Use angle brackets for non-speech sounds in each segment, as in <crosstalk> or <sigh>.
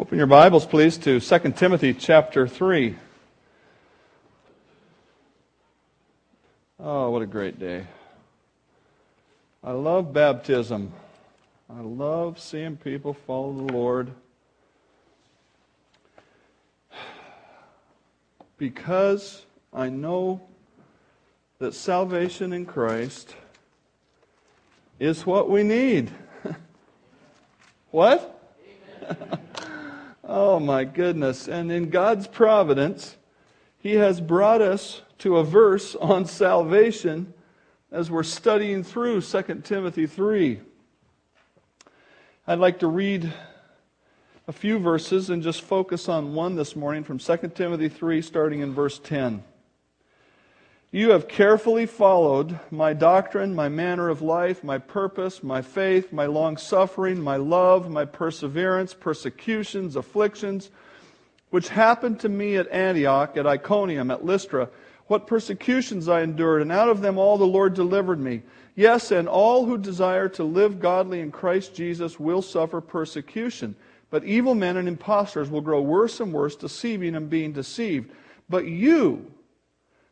Open your Bibles, please, to 2 Timothy chapter 3. Oh, what a great day. I love baptism. I love seeing people follow the Lord. Because I know that salvation in Christ is what we need. <laughs> what? Oh my goodness. And in God's providence, He has brought us to a verse on salvation as we're studying through 2 Timothy 3. I'd like to read a few verses and just focus on one this morning from 2 Timothy 3, starting in verse 10. You have carefully followed my doctrine, my manner of life, my purpose, my faith, my long suffering, my love, my perseverance, persecutions, afflictions, which happened to me at Antioch, at Iconium, at Lystra. What persecutions I endured, and out of them all the Lord delivered me. Yes, and all who desire to live godly in Christ Jesus will suffer persecution. But evil men and impostors will grow worse and worse, deceiving and being deceived. But you,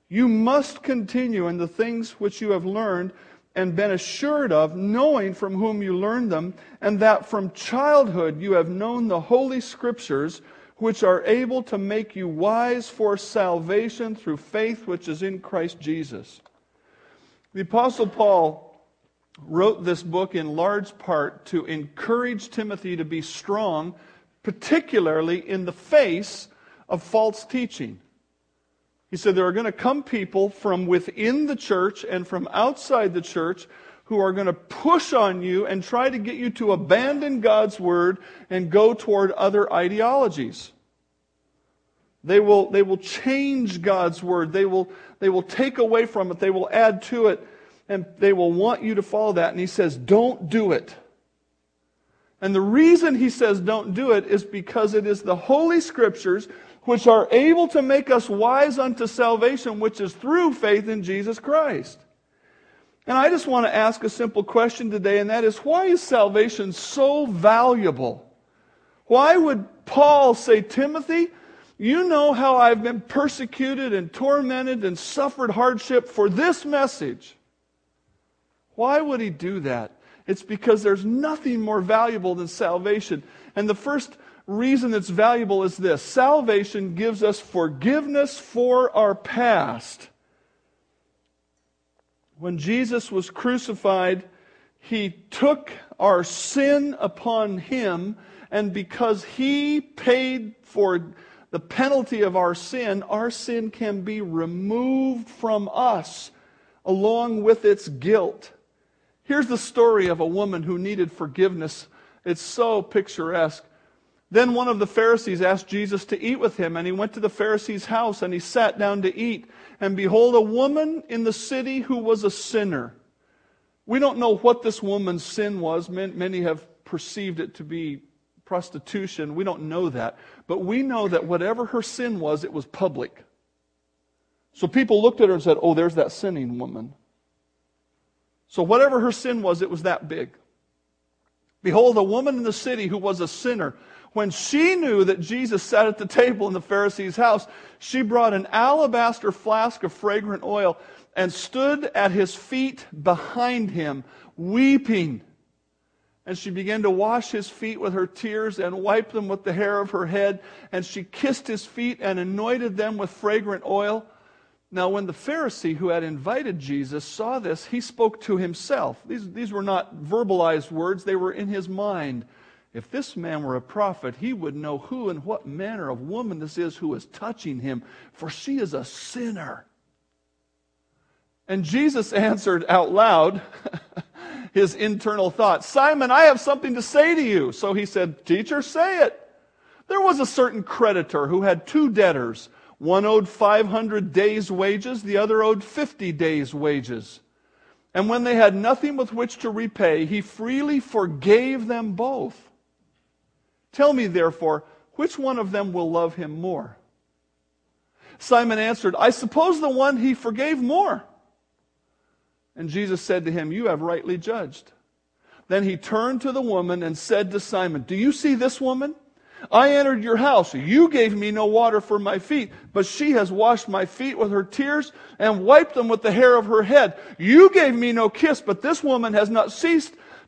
you must continue in the things which you have learned and been assured of, knowing from whom you learned them, and that from childhood you have known the Holy Scriptures, which are able to make you wise for salvation through faith which is in Christ Jesus. The Apostle Paul wrote this book in large part to encourage Timothy to be strong, particularly in the face of false teaching. He said there are going to come people from within the church and from outside the church who are going to push on you and try to get you to abandon God's word and go toward other ideologies. They will, they will change God's word. They will, they will take away from it. They will add to it. And they will want you to follow that. And he says, don't do it. And the reason he says don't do it is because it is the Holy Scriptures which are able to make us wise unto salvation, which is through faith in Jesus Christ. And I just want to ask a simple question today, and that is why is salvation so valuable? Why would Paul say, Timothy, you know how I've been persecuted and tormented and suffered hardship for this message? Why would he do that? It's because there's nothing more valuable than salvation. And the first reason it's valuable is this salvation gives us forgiveness for our past. When Jesus was crucified, he took our sin upon him, and because he paid for the penalty of our sin, our sin can be removed from us along with its guilt. Here's the story of a woman who needed forgiveness. It's so picturesque. Then one of the Pharisees asked Jesus to eat with him, and he went to the Pharisee's house and he sat down to eat. And behold, a woman in the city who was a sinner. We don't know what this woman's sin was. Many have perceived it to be prostitution. We don't know that. But we know that whatever her sin was, it was public. So people looked at her and said, Oh, there's that sinning woman. So whatever her sin was, it was that big. Behold, a woman in the city who was a sinner when she knew that Jesus sat at the table in the Pharisee's house, she brought an alabaster flask of fragrant oil and stood at his feet behind him, weeping. And she began to wash his feet with her tears and wipe them with the hair of her head. And she kissed his feet and anointed them with fragrant oil. Now, when the Pharisee who had invited Jesus saw this, he spoke to himself. These, these were not verbalized words, they were in his mind. If this man were a prophet, he would know who and what manner of woman this is who is touching him, for she is a sinner. And Jesus answered out loud <laughs> his internal thought Simon, I have something to say to you. So he said, Teacher, say it. There was a certain creditor who had two debtors. One owed 500 days' wages, the other owed 50 days' wages. And when they had nothing with which to repay, he freely forgave them both. Tell me, therefore, which one of them will love him more? Simon answered, I suppose the one he forgave more. And Jesus said to him, You have rightly judged. Then he turned to the woman and said to Simon, Do you see this woman? I entered your house. You gave me no water for my feet, but she has washed my feet with her tears and wiped them with the hair of her head. You gave me no kiss, but this woman has not ceased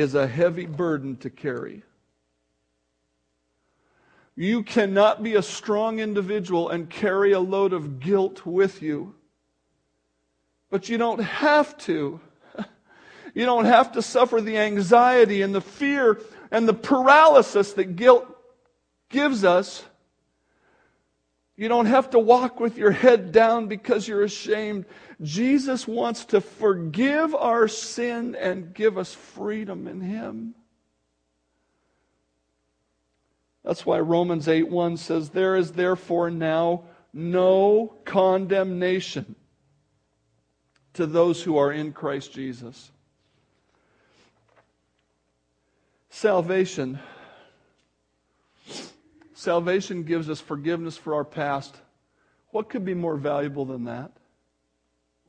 is a heavy burden to carry. You cannot be a strong individual and carry a load of guilt with you. But you don't have to. <laughs> You don't have to suffer the anxiety and the fear and the paralysis that guilt gives us. You don't have to walk with your head down because you're ashamed. Jesus wants to forgive our sin and give us freedom in Him. That's why Romans 8 1 says, There is therefore now no condemnation to those who are in Christ Jesus. Salvation. Salvation gives us forgiveness for our past. What could be more valuable than that?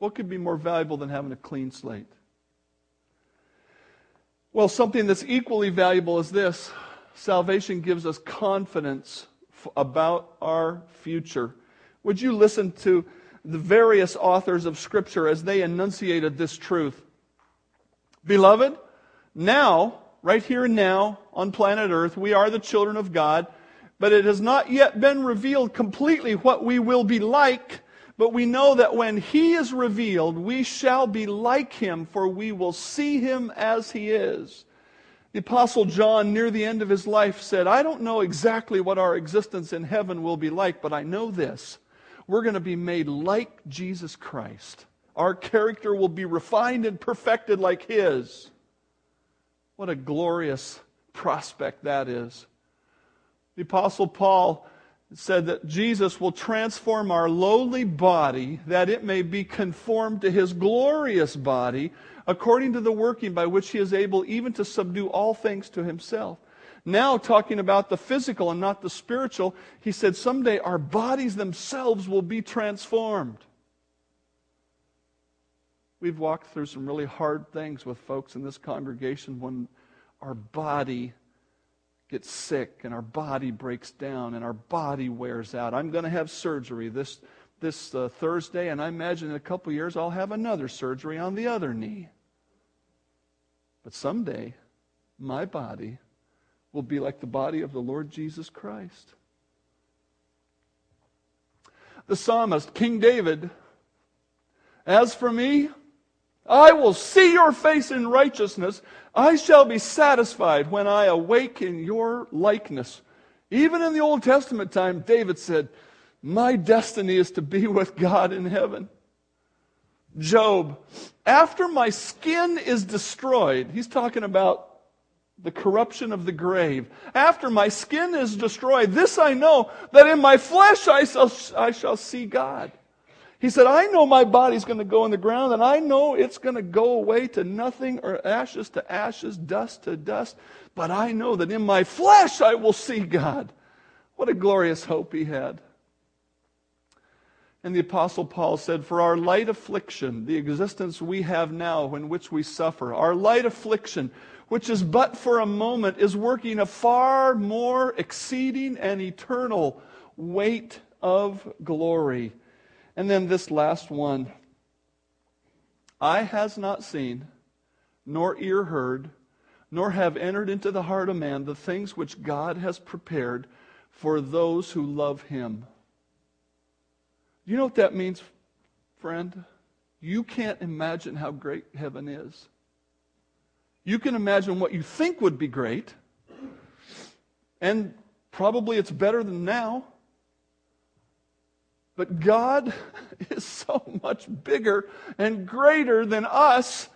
What could be more valuable than having a clean slate? Well, something that's equally valuable is this salvation gives us confidence about our future. Would you listen to the various authors of Scripture as they enunciated this truth? Beloved, now right here and now on planet Earth. We are the children of God, but it has not yet been revealed completely what we will be like. But we know that when He is revealed, we shall be like Him, for we will see Him as He is. The Apostle John, near the end of his life, said, I don't know exactly what our existence in heaven will be like, but I know this. We're going to be made like Jesus Christ. Our character will be refined and perfected like His. What a glorious prospect that is. The Apostle Paul said that Jesus will transform our lowly body that it may be conformed to his glorious body according to the working by which he is able even to subdue all things to himself. Now, talking about the physical and not the spiritual, he said someday our bodies themselves will be transformed. We've walked through some really hard things with folks in this congregation when our body gets sick and our body breaks down and our body wears out. I'm going to have surgery this, this uh, Thursday, and I imagine in a couple years I'll have another surgery on the other knee. But someday, my body will be like the body of the Lord Jesus Christ. The psalmist, King David, as for me, I will see your face in righteousness. I shall be satisfied when I awake in your likeness. Even in the Old Testament time, David said, My destiny is to be <laughs> with God in heaven. Job, after my skin is destroyed, he's talking about the corruption of the grave. After my skin is destroyed, this I know, that in my flesh I shall, I shall see God. He said, I know my body's going to go in the ground, and I know it's going to go away to nothing, or ashes to ashes, dust to dust. But I know that in my flesh I will see God. What a glorious hope he had. And the Apostle Paul said, For our light affliction, the existence we have now in which we suffer, our light affliction, which is but for a moment, is working a far more exceeding and eternal weight of glory and then this last one Eye has not seen, nor ear heard, nor have entered into the heart of man the things which God has prepared for those who love him. You know what that means, friend? You can't imagine how great heaven is. You can imagine what you think would be great, and probably it's better than now. But God <laughs> is so much bigger and greater than us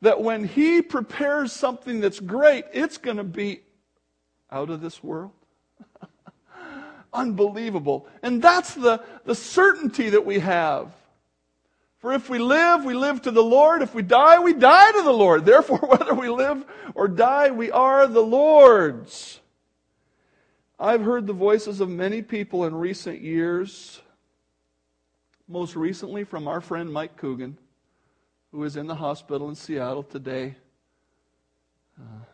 that when He prepares something that's great, it's going to be out of this world. <laughs> Unbelievable. And that's the, the certainty that we have. For if we live, we live to the Lord. If we die, we die to the Lord. <laughs> Therefore, whether we live or die, we are the Lord's. I've heard the voices of many people in recent years, most recently from our friend Mike Coogan, who is in the hospital in Seattle today. Uh,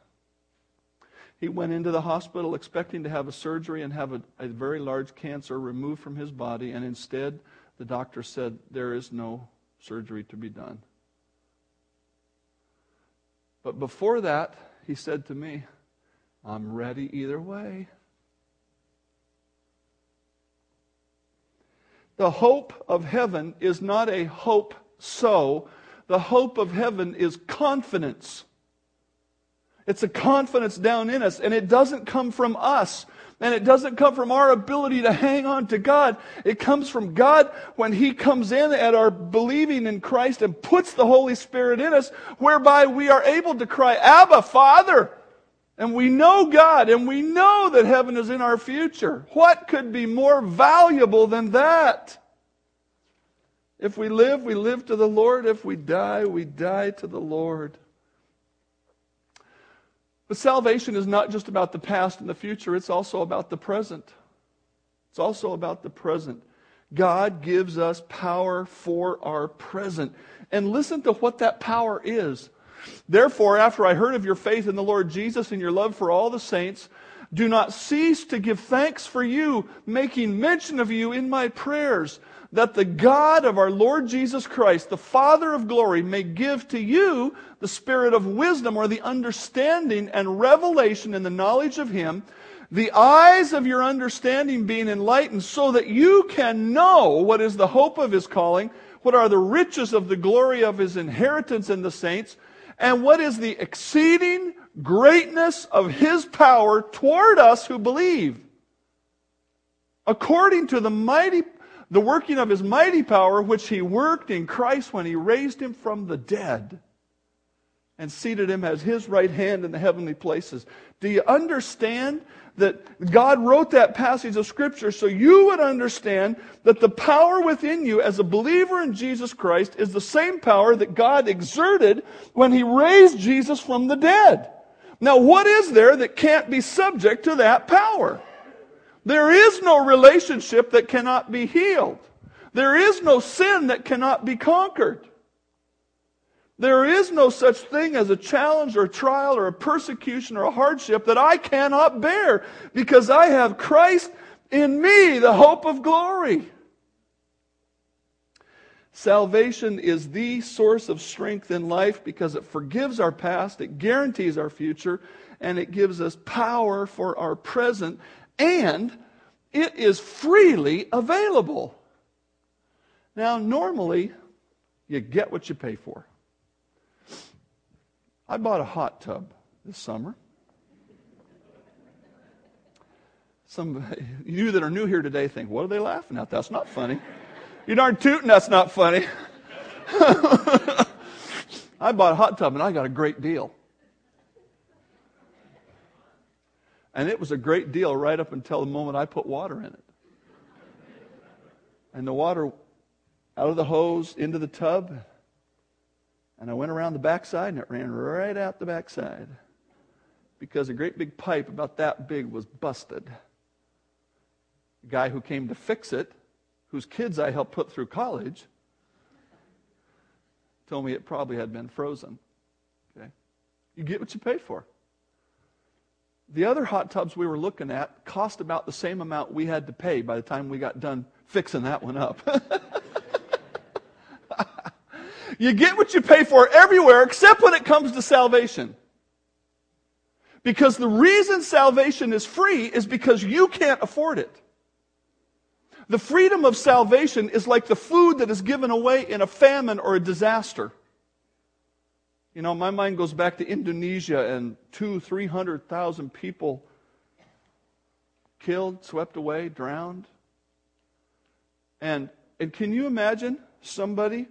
he went into the hospital expecting to have a surgery and have a, a very large cancer removed from his body, and instead, the doctor said, There is no surgery to be done. But before that, he said to me, I'm ready either way. The hope of heaven is not a hope so. The hope of heaven is confidence. It's a confidence down in us, and it doesn't come from us. And it doesn't come from our ability to hang on to God. It comes from God when He comes in at our believing in Christ and puts the Holy Spirit in us, whereby we are able to cry, Abba, Father. And we know God and we know that heaven is in our future. What could be more valuable than that? If we live, we live to the Lord. If we die, we die to the Lord. But salvation is not just about the past and the future, it's also about the present. It's also about the present. God gives us power for our present. And listen to what that power is. Therefore, after I heard of your faith in the Lord Jesus and your love for all the saints, do not cease to give thanks for you, making mention of you in my prayers that the God of our Lord Jesus Christ, the Father of glory, may give to you the spirit of wisdom or the understanding and revelation in the knowledge of Him, the eyes of your understanding being enlightened, so that you can know what is the hope of His calling, what are the riches of the glory of His inheritance in the saints, and what is the exceeding greatness of His power toward us who believe. According to the mighty the working of his mighty power, which he worked in Christ when he raised him from the dead and seated him as his right hand in the heavenly places. Do you understand that God wrote that passage of Scripture so you would understand that the power within you as a believer in Jesus Christ is the same power that God exerted when he raised Jesus from the dead? Now, what is there that can't be subject to that power? There is no relationship that cannot be healed. There is no sin that cannot be conquered. There is no such thing as a challenge or a trial or a persecution or a hardship that I cannot bear because I have Christ in me, the hope of glory. Salvation is the source of strength in life because it forgives our past, it guarantees our future, and it gives us power for our present and it is freely available. Now, normally, you get what you pay for. I bought a hot tub this summer. Some <laughs> you that are new here today think, what are they laughing at? That's not funny. You darn tooting, that's not funny. <laughs> I bought a hot tub and I got a great deal. And it was a great deal right up until the moment I put water in it. And the water out of the hose into the tub. And I went around the backside and it ran right out the backside. Because a great big pipe about that big was busted. The guy who came to fix it, whose kids I helped put through college, told me it probably had been frozen. Okay? You get what you pay for. The other hot tubs we were looking at cost about the same amount we had to pay by the time we got done fixing that one up. <laughs> you get what you pay for everywhere except when it comes to salvation. Because the reason salvation is free is because you can't afford it. The freedom of salvation is like the food that is given away in a famine or a disaster. You know, my mind goes back to Indonesia and two, three hundred thousand people killed, swept away, drowned. And, and can you imagine somebody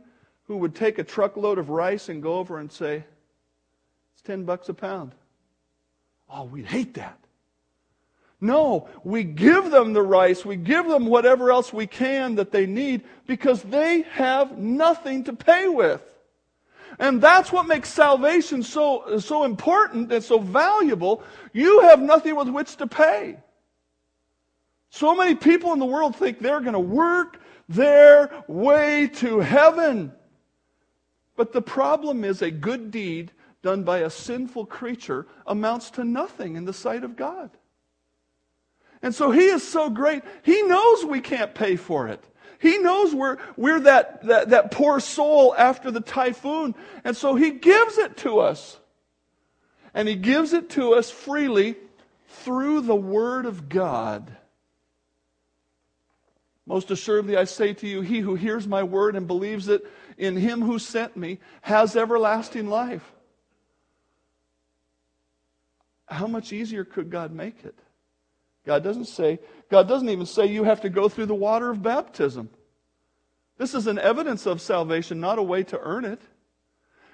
who would take a truckload of rice and go over and say, it's 10 bucks a pound? Oh, we'd hate that. No, we give them the rice, we give them whatever else we can that they need because they have nothing to pay with. And that's what makes salvation so, so important and so valuable. You have nothing with which to pay. So many people in the world think they're going to work their way to heaven. But the problem is a good deed done by a sinful creature amounts to nothing in the sight of God. And so he is so great. He knows we can't pay for it. He knows we're, we're that, that, that poor soul after the typhoon. And so he gives it to us. And he gives it to us freely through the Word of God. Most assuredly, I say to you, he who hears my word and believes it in him who sent me has everlasting life. How much easier could God make it? God doesn't say, God doesn't even say you have to go through the water of baptism. This is an evidence of salvation, not a way to earn it.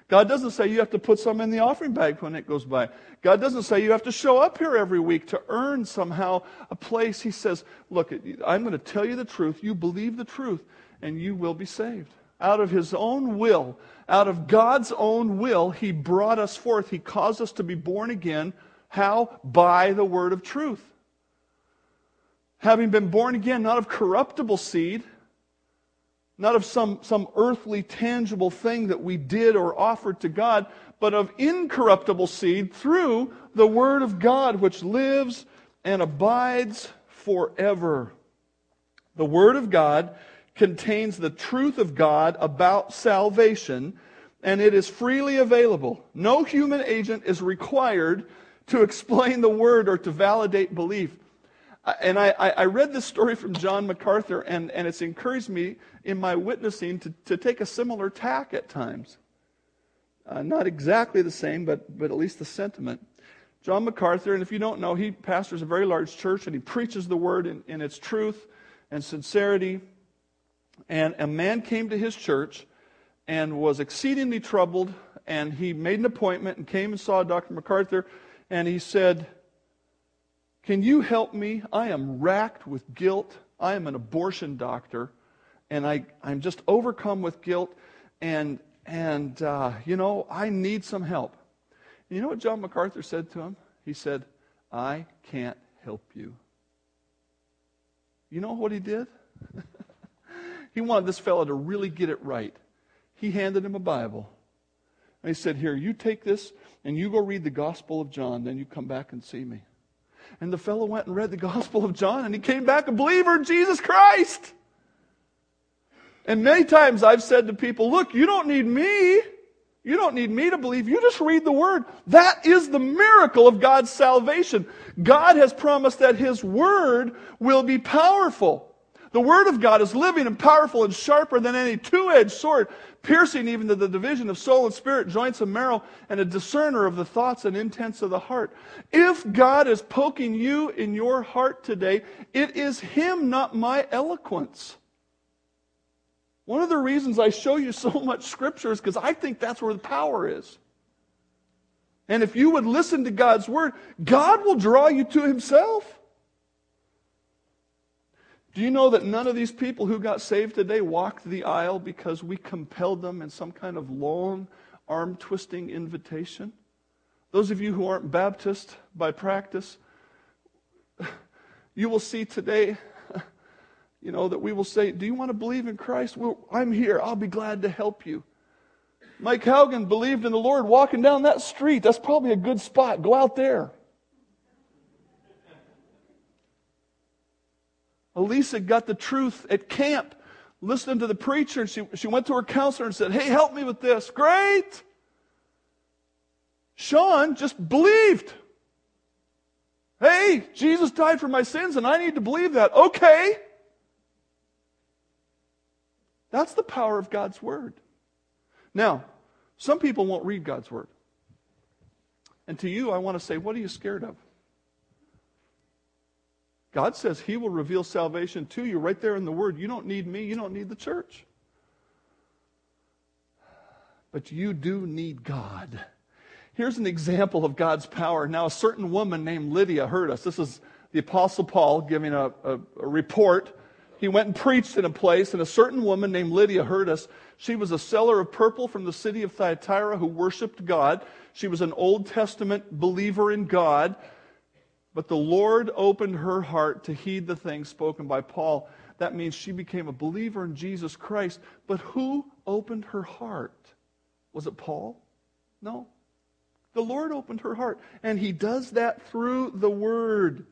God doesn't say you have to put some in the offering bag when it goes by. God doesn't say you have to show up here every week to earn somehow a place. He says, Look, I'm going to tell you the truth. You believe the truth, and you will be saved. Out of His own will, out of God's own will, He brought us forth. He caused us to be born again. How? By the word of truth having been born again, not of corruptible seed, not of some, some earthly, tangible thing that we did or offered to God, but of incorruptible seed through the Word of God, which lives and abides forever. The Word of God contains the truth of God about salvation, and it is freely available. No human agent is required to explain the Word or to validate belief. And I, I, read this story from John MacArthur, and, and it's encouraged me in my witnessing to, to take a similar tack at times. Uh, not exactly the same, but, but at least the sentiment. John MacArthur, and if you don't know, he pastors a very large church and he preaches the word in, in its truth and sincerity. And a man came to his church and was exceedingly troubled, and he made an appointment and came and saw Dr. MacArthur, and he said, can you help me? I am racked with guilt. I am an abortion doctor, and I, I'm just overcome with guilt, and, and uh, you know, I need some help. And you know what John MacArthur said to him? He said, I can't help you. You know what he did? <laughs> he wanted this fellow to really get it right. He handed him a Bible. And he said, Here, you take this and you go read the Gospel of John, then you come back and see me. And the fellow went and read the Gospel of John, and he came back a believer in Jesus Christ. And many times I've said to people, look, you don't need me. You don't need me to believe. You just read the Word. That is the miracle of God's salvation. God has promised that His Word will be powerful. The Word of God is living and powerful and sharper than any two edged sword, piercing even to the division of soul and spirit, joints and marrow, and a discerner of the thoughts and intents of the heart. If God is poking you in your heart today, it is Him, not my eloquence. One of the reasons I show you so much Scripture is because I think that's where the power is. And if you would listen to God's Word, God will draw you to Himself. Do you know that none of these people who got saved today walked the aisle because we compelled them in some kind of long, arm twisting invitation? Those of you who aren't Baptist by practice, you will see today, you know, that we will say, Do you want to believe in Christ? Well, I'm here. I'll be glad to help you. Mike Haugen believed in the Lord walking down that street. That's probably a good spot. Go out there. Elisa got the truth at camp, listening to the preacher, and she, she went to her counselor and said, Hey, help me with this. Great. Sean just believed. Hey, Jesus died for my sins, and I need to believe that. Okay. That's the power of God's Word. Now, some people won't read God's Word. And to you, I want to say, what are you scared of? God says He will reveal salvation to you right there in the Word. You don't need me, you don't need the church. But you do need God. Here's an example of God's power. Now, a certain woman named Lydia heard us. This is the Apostle Paul giving a, a, a report. He went and preached in a place, and a certain woman named Lydia heard us. She was a seller of purple from the city of Thyatira who worshiped God. She was an Old Testament believer in God. But the Lord opened her heart to heed the things spoken by Paul. That means she became a believer in Jesus Christ. But who opened her heart? Was it Paul? No. The Lord opened her heart. And He does that through the Word.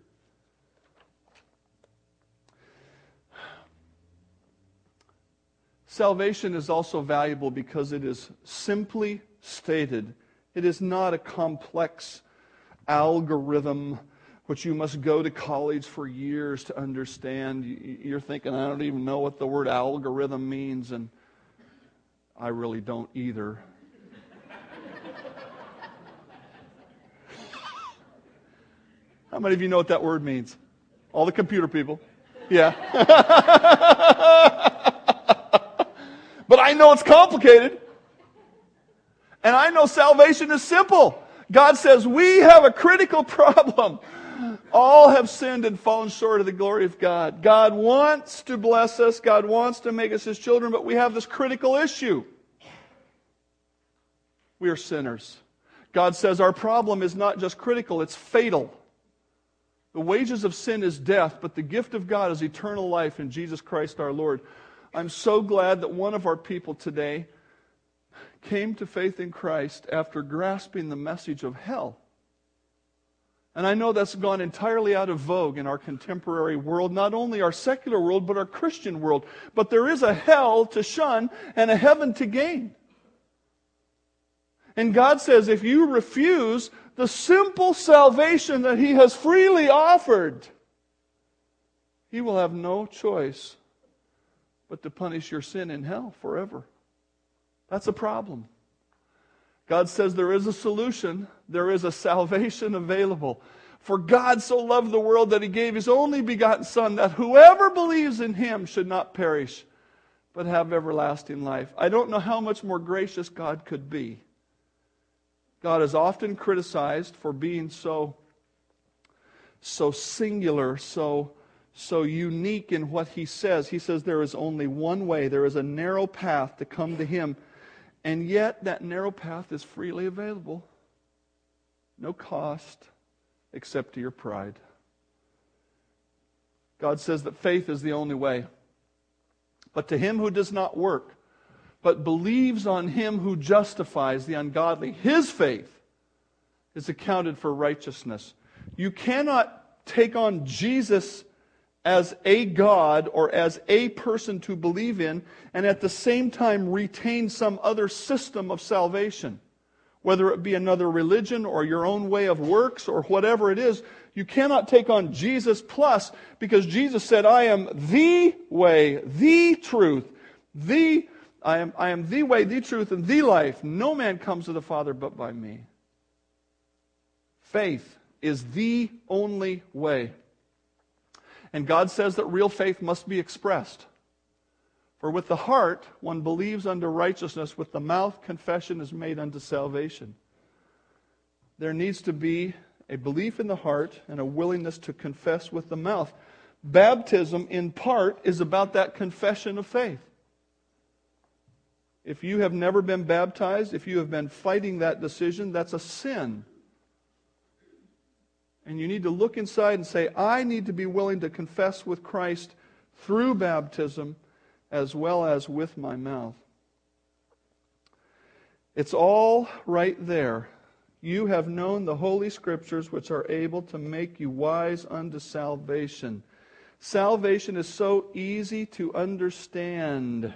Salvation is also valuable because it is simply stated. It is not a complex algorithm which you must go to college for years to understand. You're thinking, I don't even know what the word algorithm means, and I really don't either. <laughs> How many of you know what that word means? All the computer people. Yeah. <laughs> but I know it's complicated. And I know salvation is simple. God says we have a critical <laughs> problem. All have sinned and fallen short of the glory of God. God wants to bless us. God wants to make us his children, but we have this critical issue. We are sinners. God says our problem is not just critical, it's fatal. The wages of sin is death, but the gift of God is eternal life in Jesus Christ our Lord. I'm so glad that one of our people today came to faith in Christ after grasping the message of hell. And I know that's gone entirely out of vogue in our contemporary world, not only our secular world, but our Christian world. But there is a hell to shun and a heaven to gain. And God says if you refuse the simple salvation that He has freely offered, He will have no choice but to punish your sin in hell forever. That's a problem. God says there is a solution, there is a salvation available. For God so loved the world that he gave his only begotten Son, that whoever believes in him should not perish, but have everlasting life. I don't know how much more gracious God could be. God is often criticized for being so, so singular, so, so unique in what he says. He says there is only one way, there is a narrow path to come to him. And yet, that narrow path is freely available. No cost except to your pride. God says that faith is the only way. But to him who does not work, but believes on him who justifies the ungodly, his faith is accounted for righteousness. You cannot take on Jesus as a God or as a person to believe in, and at the same time retain some other system of salvation. Whether it be another religion or your own way of works or whatever it is, you cannot take on Jesus plus because Jesus said, I am the way, the truth, the I am, I am the way, the truth, and the life. No man comes to the Father but by me. Faith is the only way. And God says that real faith must be expressed. For with the heart one believes unto righteousness, with the mouth confession is made unto salvation. There needs to be a belief in the heart and a willingness to confess with the mouth. Baptism, in part, is about that confession of faith. If you have never been baptized, if you have been fighting that decision, that's a sin. And you need to look inside and say, I need to be willing to confess with Christ through baptism as well as with my mouth. It's all right there. You have known the Holy Scriptures, which are able to make you wise unto salvation. Salvation is so easy to understand.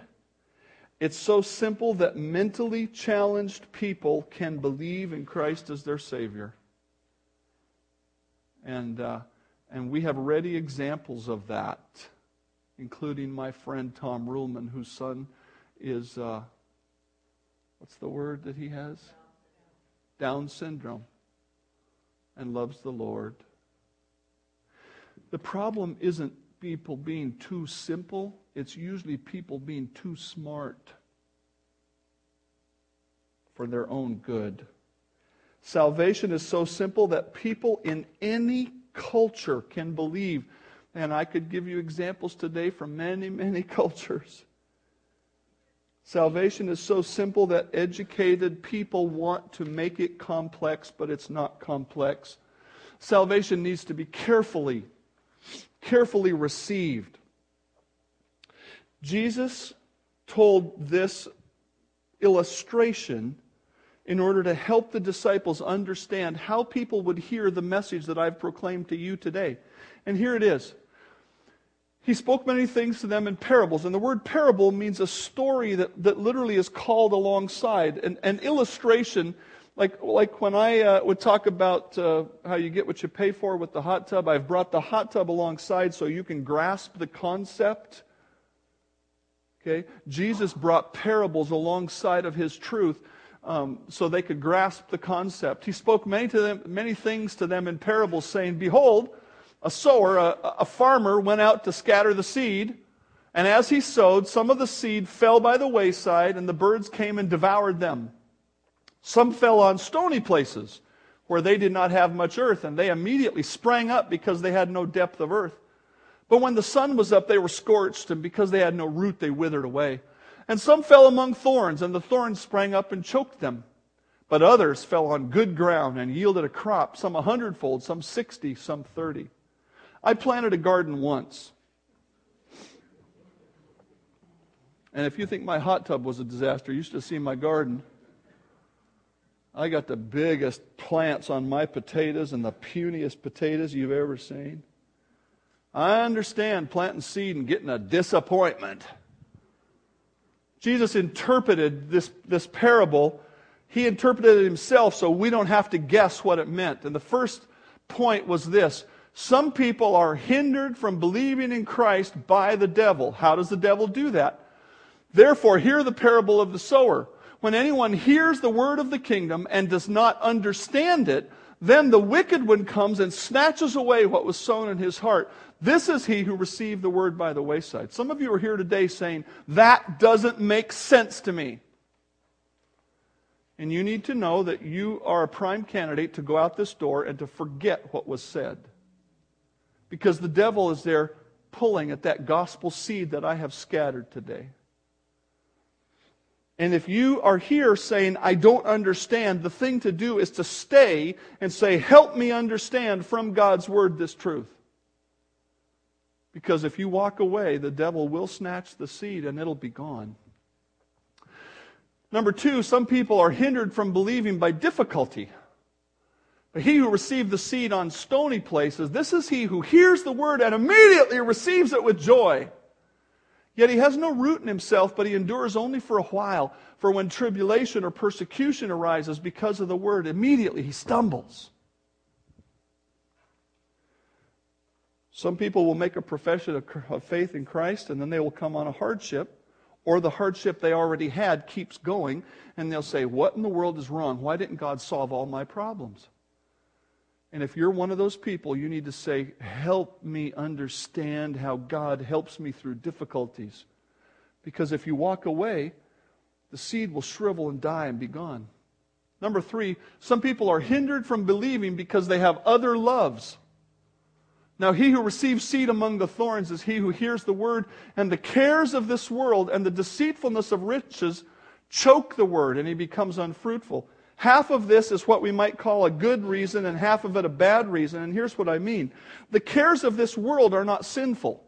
It's so simple that mentally challenged people can believe in Christ as their Savior. And, uh, and we have ready examples of that, including my friend Tom Ruhlman, whose son is, uh, what's the word that he has? Down syndrome, and loves the Lord. The problem isn't people being too simple, it's usually people being too smart for their own good. Salvation is so simple that people in any culture can believe. And I could give you examples today from many, many <laughs> cultures. Salvation is so simple that educated people want to make it complex, but it's not complex. Salvation needs to be carefully, carefully received. Jesus told this illustration in order to help the disciples understand how people would hear the message that I've proclaimed to you today. And here it is he spoke many things to them in parables. And the word parable means a story that, that literally is called alongside. An, an illustration, like, like when I uh, would talk about uh, how you get what you pay for with the hot tub, I've brought the hot tub alongside so you can grasp the concept. Okay? Jesus brought parables alongside of his truth um, so they could grasp the concept. He spoke many, to them, many things to them in parables, saying, Behold, a sower, a, a farmer, went out to scatter the seed. And as he sowed, some of the seed fell by the wayside, and the birds came and devoured them. Some fell on stony places where they did not have much earth, and they immediately sprang up because they had no depth of earth. But when the sun was up, they were scorched, and because they had no root, they withered away. And some fell among thorns, and the thorns sprang up and choked them. But others fell on good ground and yielded a crop, some a hundredfold, some sixty, some thirty. I planted a garden once. And if you think my hot tub was a disaster, you should have seen my garden. I got the biggest plants on my potatoes and the puniest potatoes you've ever seen. I understand planting seed and getting a disappointment. Jesus interpreted this, this parable. He interpreted it himself so we don't have to guess what it meant. And the first point was this some people are hindered from believing in Christ by the devil. How does the devil do that? Therefore, hear the parable of the sower. When anyone hears the word of the kingdom and does not understand it, then the wicked one comes and snatches away what was sown in his heart. This is he who received the word by the wayside. Some of you are here today saying, That doesn't make sense to me. And you need to know that you are a prime candidate to go out this door and to forget what was said because the devil is there pulling at that gospel seed that I have scattered today. And if you are here saying, I don't understand, the thing to do is to stay and say, Help me understand from God's word this truth. Because if you walk away, the devil will snatch the seed and it'll be gone. Number two, some people are hindered from believing by difficulty. But he who received the seed on stony places, this is he who hears the word and immediately receives it with joy. Yet he has no root in himself, but he endures only for a while. For when tribulation or persecution arises because of the word, immediately he stumbles. Some people will make a profession of faith in Christ and then they will come on a hardship, or the hardship they already had keeps going, and they'll say, What in the world is wrong? Why didn't God solve all my problems? And if you're one of those people, you need to say, Help me understand how God helps me through difficulties. Because if you walk away, the seed will shrivel and die and be gone. Number three, some people are hindered from believing because they have other loves. Now, he who receives seed among the thorns is he who hears the word, and the cares of this world and the deceitfulness of riches choke the word, and he becomes unfruitful. Half of this is what we might call a good reason, and half of it a bad reason. And here's what I mean the cares of this world are not sinful.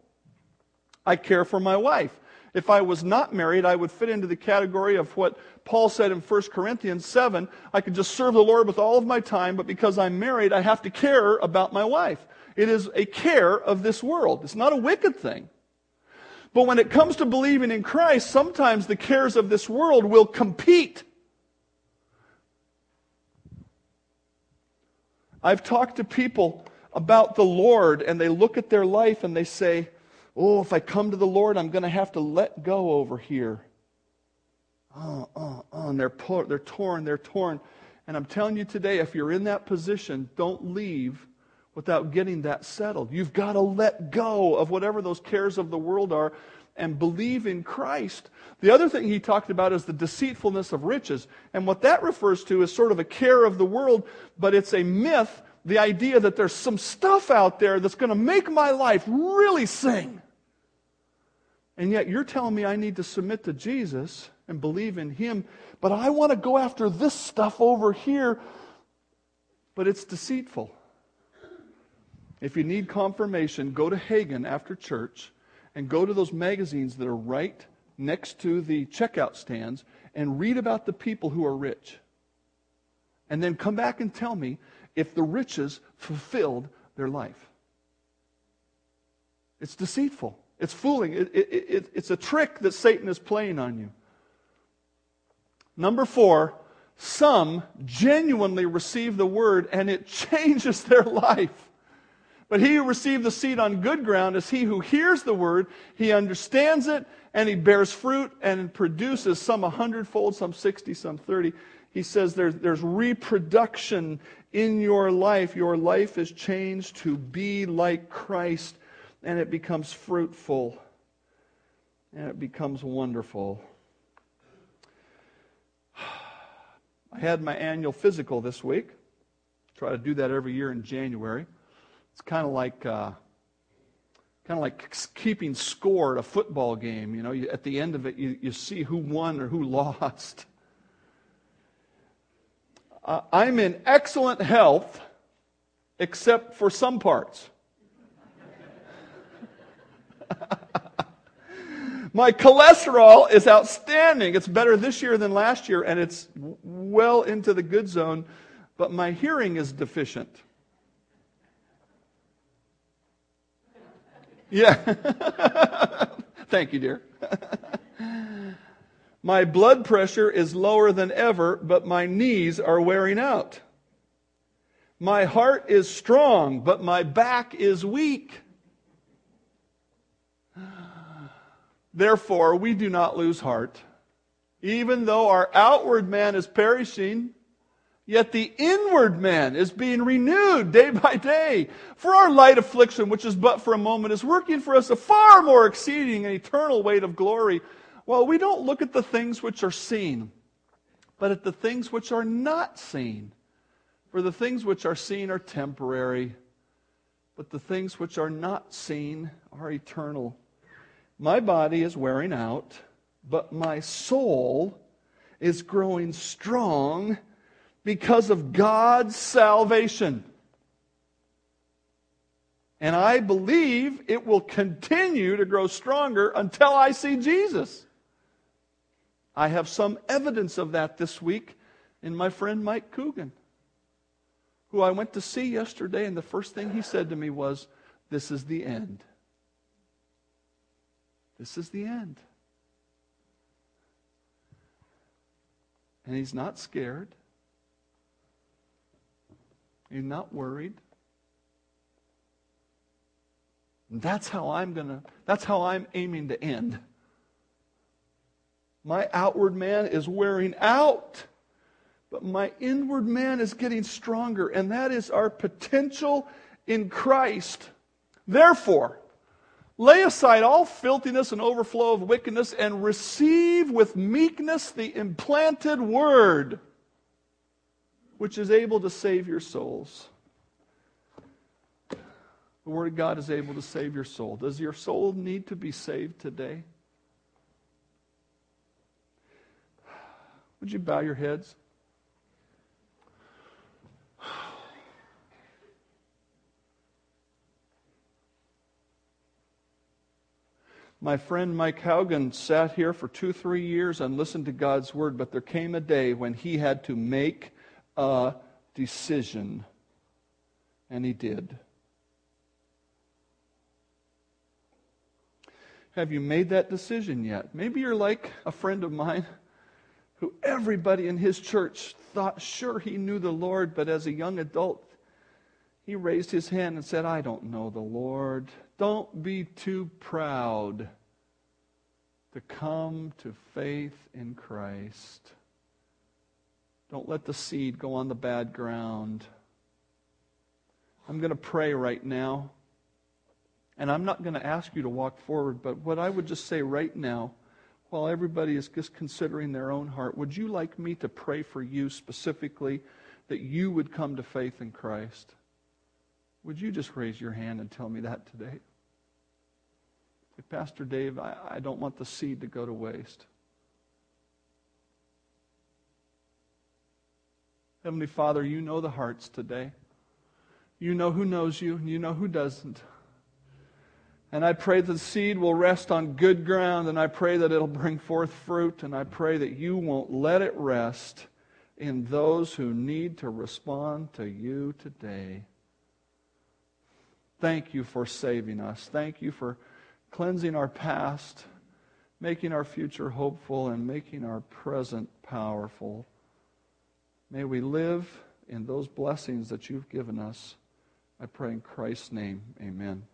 I care for my wife. If I was not married, I would fit into the category of what Paul said in 1 Corinthians 7. I could just serve the Lord with all of my time, but because I'm married, I have to care about my wife. It is a care of this world. It's not a wicked thing. But when it comes to believing in Christ, sometimes the cares of this world will compete I've talked to people about the Lord and they look at their life and they say, Oh, if I come to the Lord, I'm going to have to let go over here. Oh, oh, oh. And they're, they're torn, they're torn. And I'm telling you today, if you're in that position, don't leave without getting that settled. You've got to let go of whatever those cares of the world are and believe in Christ. The other thing he talked about is the deceitfulness of riches. And what that refers to is sort of a care of the world, but it's a myth the idea that there's some stuff out there that's going to make my life really sing. And yet you're telling me I need to submit to Jesus and believe in Him, but I want to go after this stuff over here, but it's deceitful. If you need confirmation, go to Hagin after church and go to those magazines that are right next to the checkout stands and read about the people who are rich. And then come back and tell me if the riches fulfilled their life. It's deceitful. It's fooling. It, it, it, it's a trick that Satan is playing on you. Number four, some genuinely receive the word and it <laughs> changes their life. But he who received the seed on good ground is he who hears the word, he understands it, and he bears fruit and produces some a hundredfold, some sixty, some thirty. He says there's, there's reproduction in your life. Your life is changed to be like Christ, and it becomes fruitful, and it becomes wonderful. <sighs> I had my annual physical this week. Try to do that every year in January. It's kind of like uh, kind of like keeping score at a football game. You know, you, at the end of it, you, you see who won or who <laughs> lost. Uh, I'm in excellent health, except for some parts. <laughs> My cholesterol is outstanding. It's better this year than last year, and it's well into the good zone, but my hearing is deficient. Yeah. <laughs> Thank you, dear. <laughs> my blood pressure is lower than ever, but my knees are wearing out. My heart is strong, but my back is weak. <sighs> Therefore, we do not lose heart. Even though our outward man is perishing, Yet the inward man is being renewed day by day. For our light affliction, which is but for a moment, is working for us a far more exceeding and eternal weight of glory. While we don't look at the things which are seen, but at the things which are not seen. For the things which are seen are temporary, but the things which are not seen are eternal. My body is wearing out, but my soul is growing strong because of God's salvation. And I believe it will continue to grow stronger until I see Jesus. I have some evidence of that this week in my friend Mike Coogan, who I went to see yesterday, and the first thing he said to me was, This is the end. This is the end. And he's not scared. You're not worried. And that's how I'm to, that's how I'm aiming to end. My outward man is wearing out, but my inward man is getting stronger, and that is our potential in Christ. Therefore, lay aside all filthiness and overflow of wickedness and receive with meekness the implanted word which is able to save your souls. The Word of God is able to save your soul. Does your soul need to be saved today? Would you bow your heads? My friend Mike Haugen sat here for two, three years and listened to God's word, but there came a day when he had to make a decision. And he did. Have you made that decision yet? Maybe you're like a friend of mine who everybody in his church thought sure he knew the Lord, but as a young adult, he raised his hand and said, I don't know the Lord. Don't be too proud to come to faith in Christ. Don't let the seed go on the bad ground. I'm going to pray right now. And I'm not going to ask you to walk forward, but what I would just say right now, while everybody is just considering their own heart, would you like me to pray for you specifically that you would come to faith in Christ? Would you just raise your hand and tell me that today? Pastor Dave, I, I don't want the seed to go to waste. Heavenly Father, you know the hearts today. You know who knows you, and you know who doesn't. And I pray that the seed will rest on good ground, and I pray that it'll bring forth fruit, and I pray that you won't let it rest in those who need to respond to you today. Thank you for saving us. Thank you for cleansing our past, making our future hopeful, and making our present powerful. May we live in those blessings that you've given us. I pray in Christ's name, amen.